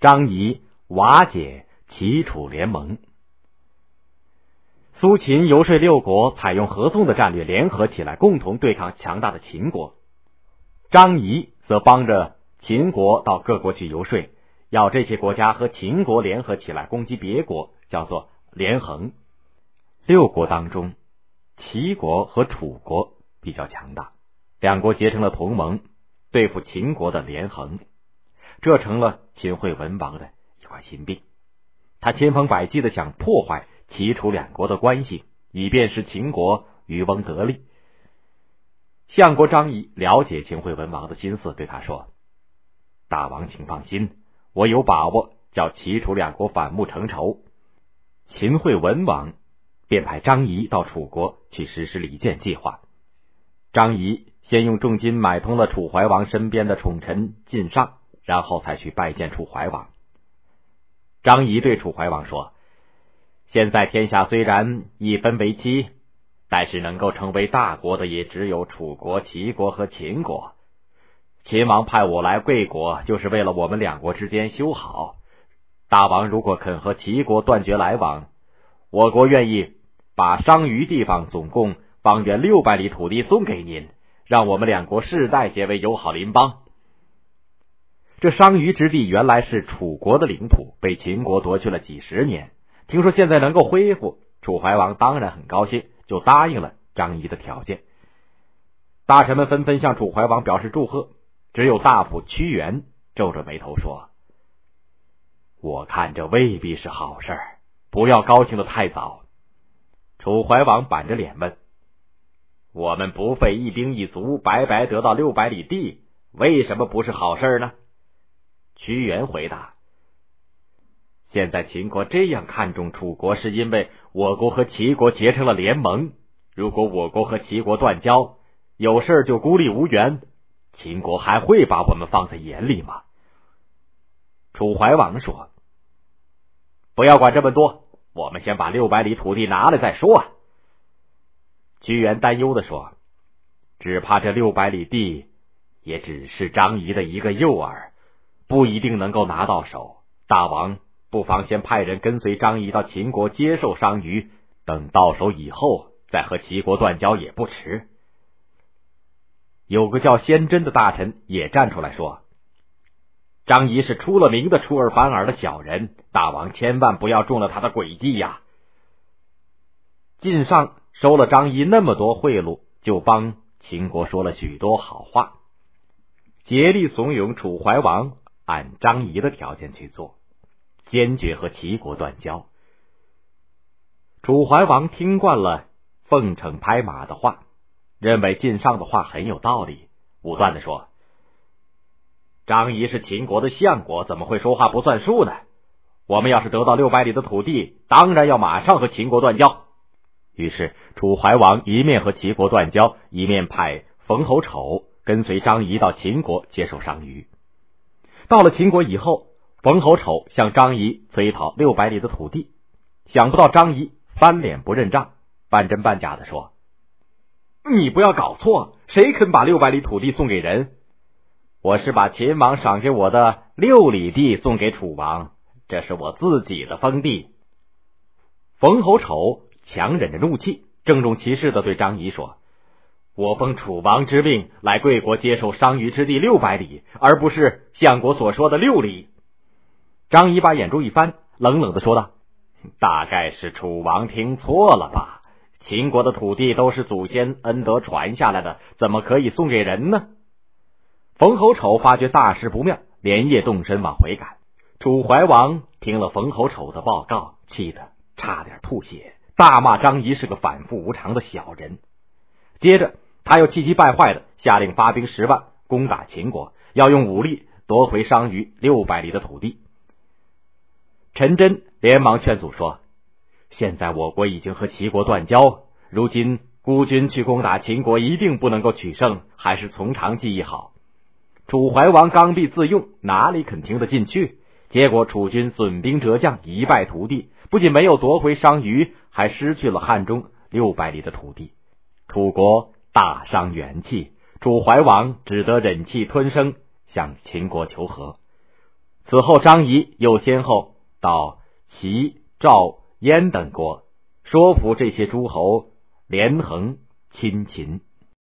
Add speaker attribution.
Speaker 1: 张仪瓦解齐楚联盟。苏秦游说六国采用合纵的战略，联合起来共同对抗强大的秦国。张仪则帮着秦国到各国去游说，要这些国家和秦国联合起来攻击别国，叫做连横。六国当中，齐国和楚国比较强大，两国结成了同盟，对付秦国的连横，这成了秦惠文王的一块心病。他千方百计的想破坏。齐楚两国的关系，以便使秦国渔翁得利。相国张仪了解秦惠文王的心思，对他说：“大王请放心，我有把握叫齐楚两国反目成仇。”秦惠文王便派张仪到楚国去实施离间计划。张仪先用重金买通了楚怀王身边的宠臣晋上，然后才去拜见楚怀王。张仪对楚怀王说。现在天下虽然一分为七，但是能够成为大国的也只有楚国、齐国和秦国。秦王派我来贵国，就是为了我们两国之间修好。大王如果肯和齐国断绝来往，我国愿意把商于地方总共方圆六百里土地送给您，让我们两国世代结为友好邻邦。这商於之地原来是楚国的领土，被秦国夺去了几十年。听说现在能够恢复，楚怀王当然很高兴，就答应了张仪的条件。大臣们纷纷向楚怀王表示祝贺，只有大夫屈原皱着眉头说：“我看这未必是好事，不要高兴的太早。”楚怀王板着脸问：“我们不费一兵一卒，白白得到六百里地，为什么不是好事呢？”屈原回答。现在秦国这样看重楚国，是因为我国和齐国结成了联盟。如果我国和齐国断交，有事就孤立无援，秦国还会把我们放在眼里吗？楚怀王说：“不要管这么多，我们先把六百里土地拿来再说。”啊。屈原担忧的说：“只怕这六百里地也只是张仪的一个诱饵，不一定能够拿到手。大王。”不妨先派人跟随张仪到秦国接受商於，等到手以后再和齐国断交也不迟。有个叫先真的大臣也站出来说：“张仪是出了名的出尔反尔的小人，大王千万不要中了他的诡计呀！”晋上收了张仪那么多贿赂，就帮秦国说了许多好话，竭力怂恿楚怀王按张仪的条件去做。坚决和齐国断交。楚怀王听惯了奉承拍马的话，认为晋上的话很有道理，武断的说：“张仪是秦国的相国，怎么会说话不算数呢？我们要是得到六百里的土地，当然要马上和秦国断交。”于是楚怀王一面和齐国断交，一面派冯侯丑跟随张仪到秦国接受商于。到了秦国以后。冯侯丑向张仪催讨六百里的土地，想不到张仪翻脸不认账，半真半假的说：“你不要搞错，谁肯把六百里土地送给人？我是把秦王赏给我的六里地送给楚王，这是我自己的封地。”冯侯丑强忍着怒气，郑重其事的对张仪说：“我奉楚王之命来贵国接受商於之地六百里，而不是相国所说的六里。”张仪把眼珠一翻，冷冷的说道：“大概是楚王听错了吧？秦国的土地都是祖先恩德传下来的，怎么可以送给人呢？”冯侯丑发觉大事不妙，连夜动身往回赶。楚怀王听了冯侯丑的报告，气得差点吐血，大骂张仪是个反复无常的小人。接着，他又气急败坏的下令发兵十万攻打秦国，要用武力夺回商於六百里的土地。陈真连忙劝阻说：“现在我国已经和齐国断交，如今孤军去攻打秦国，一定不能够取胜，还是从长计议好。”楚怀王刚愎自用，哪里肯听得进去？结果楚军损兵折将，一败涂地，不仅没有夺回商於，还失去了汉中六百里的土地，楚国大伤元气。楚怀王只得忍气吞声，向秦国求和。此后，张仪又先后到齐、赵、燕等国，说服这些诸侯联横亲秦。